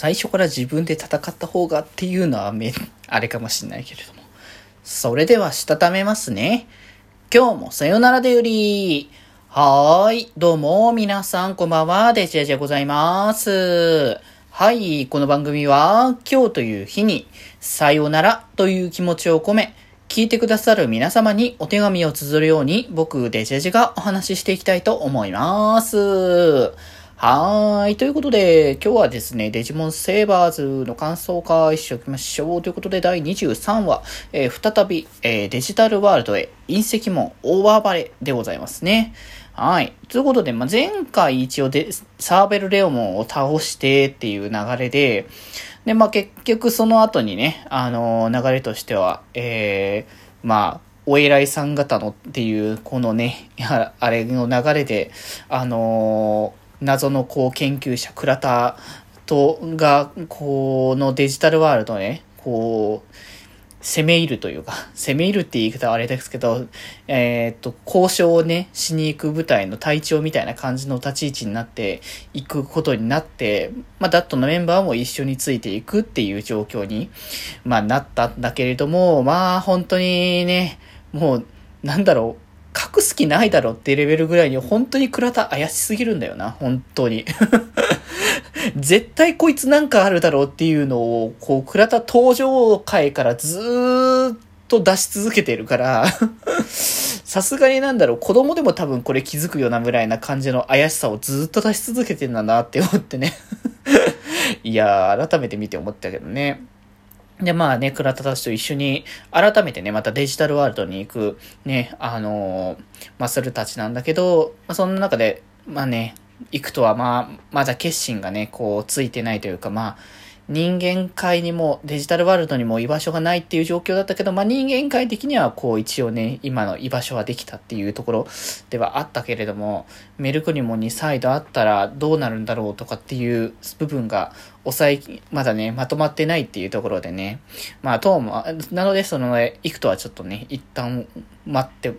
最初から自分で戦った方がっていうのはめ、あれかもしんないけれども。それでは、したためますね。今日もさよならでより。はーい。どうも、皆さん、こんばんは。デジェジェございます。はい。この番組は、今日という日に、さよならという気持ちを込め、聞いてくださる皆様にお手紙を綴るように、僕、デジェジェがお話ししていきたいと思います。はーい。ということで、今日はですね、デジモンセーバーズの感想会しておきましょう。ということで、第23話、えー、再び、えー、デジタルワールドへ隕石門大暴れでございますね。はい。ということで、まあ、前回一応で、サーベルレオモンを倒してっていう流れで、で、まあ、結局その後にね、あのー、流れとしては、えー、まあ、お偉いさん方のっていう、このね、あれの流れで、あのー謎のこう研究者、倉田と、が、このデジタルワールドね、こう、攻め入るというか、攻め入るって言い方はあれですけど、え、っと、交渉をね、しに行く部隊の隊長みたいな感じの立ち位置になっていくことになって、まあ、ダットのメンバーも一緒についていくっていう状況に、まあ、なったんだけれども、まあ、本当にね、もう、なんだろう、隠す気ないだろってレベルぐらいに本当に倉田怪しすぎるんだよな、本当に。絶対こいつなんかあるだろうっていうのを、こう、倉田登場回からずーっと出し続けてるから さすがになんだろう、子供でも多分これ気づくようなぐらいな感じの怪しさをずっと出し続けてんだなって思ってねいやー、改めて見て思ったけどね。で、まあね、倉田たちと一緒に、改めてね、またデジタルワールドに行く、ね、あのー、マッスルたちなんだけど、まあ、そんな中で、まあね、行くとは、まあ、まだ決心がね、こう、ついてないというか、まあ、人間界にもデジタルワールドにも居場所がないっていう状況だったけど、まあ、人間界的にはこう一応ね、今の居場所はできたっていうところではあったけれども、メルクリモンに再度あったらどうなるんだろうとかっていう部分が抑え、まだね、まとまってないっていうところでね、まあ、とも、なのでその、行くとはちょっとね、一旦待って、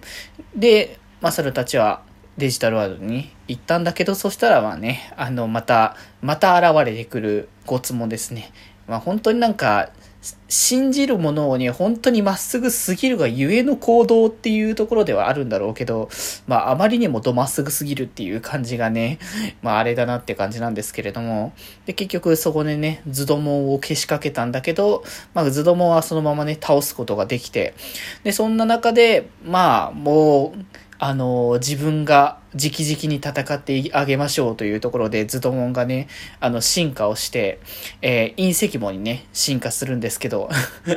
で、マサルたちはデジタルワールドに行ったんだけど、そしたらまあね、あの、また、また現れてくるごつもですね。まあ本当になんか、信じるものをね、本当にまっすぐすぎるがゆえの行動っていうところではあるんだろうけど、まああまりにもどまっすぐすぎるっていう感じがね、まああれだなって感じなんですけれども、で、結局そこでね、ズドモをけしかけたんだけど、まあズドモはそのままね、倒すことができて、で、そんな中で、まあもう、あの、自分が直々に戦ってあげましょうというところで、ズドモンがね、あの、進化をして、えー、隕石門にね、進化するんですけど、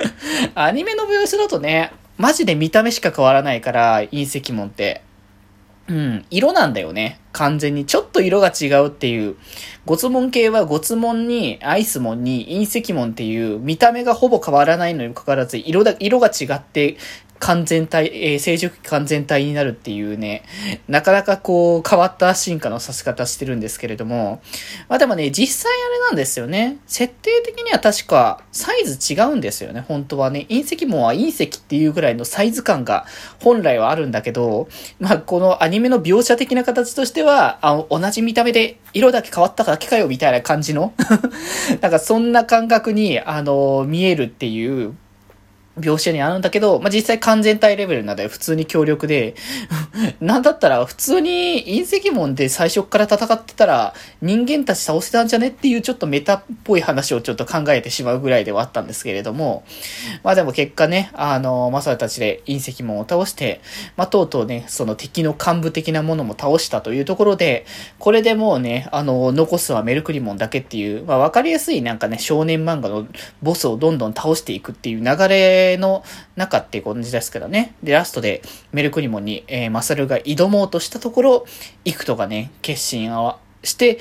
アニメの描写だとね、マジで見た目しか変わらないから、隕石門って。うん、色なんだよね。完全に。ちょっと色が違うっていう。ゴツモン系はゴツモンに、アイスモンに、隕石門っていう、見た目がほぼ変わらないのにもかかわらず、色だ、色が違って完全体、えー、成熟期完全体になるっていうね、なかなかこう変わった進化のさせ方してるんですけれども、まあでもね、実際あれなんですよね。設定的には確かサイズ違うんですよね、本当はね。隕石門は隕石っていうぐらいのサイズ感が本来はあるんだけど、まあこのアニメの描写的な形としては、あ同じ見た目で色だけ変わっただけかよみたいな感じの なんかそんな感覚に、あの、見えるっていう描写にあるんだけど、まあ、実際完全体レベルなので普通に強力で、なんだったら普通に隕石門で最初から戦ってたら人間たち倒せたんじゃねっていうちょっとメタっぽい話をちょっと考えてしまうぐらいではあったんですけれども、まあでも結果ね、あの、マサルたちで隕石門を倒して、まあとうとうね、その敵の幹部的なものも倒したというところで、これでもうね、あの、残すはメルクリモンだけっていう、まあわかりやすいなんかね、少年漫画のボスをどんどん倒していくっていう流れの中っていう感じですけどね。で、ラストでメルクリモンに、えー、マサルが挑もうとしたところ、イクトがね、決心をして、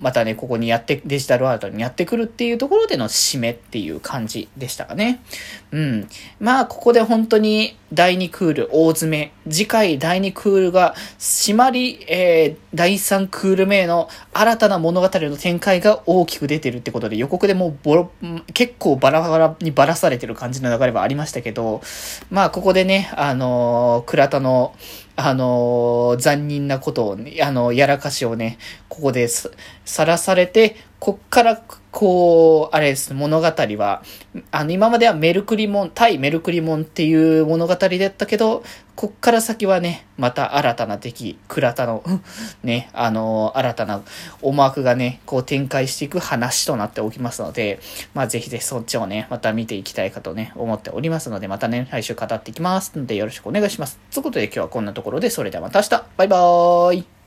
またね、ここにやって、デジタルワールドにやってくるっていうところでの締めっていう感じでしたかね。うん。まあ、ここで本当に第2クール大詰め、次回第2クールが締まり、えー、第3クール目の新たな物語の展開が大きく出てるってことで予告でもうボロ、結構バラバラにばらされてる感じの流れはありましたけど、まあ、ここでね、あのー、倉田の、あのー、残忍なことを、ね、あの、やらかしをね、ここでさらされて、こっからこう、あれです、物語は、あの、今まではメルクリモン、対メルクリモンっていう物語だったけど、こっから先はね、また新たな敵、倉田の、ね、あの、新たな思惑がね、こう展開していく話となっておきますので、まあぜひぜひそっちをね、また見ていきたいかとね、思っておりますので、またね、来週語っていきますのでよろしくお願いします。ということで今日はこんなところで、それではまた明日バイバーイ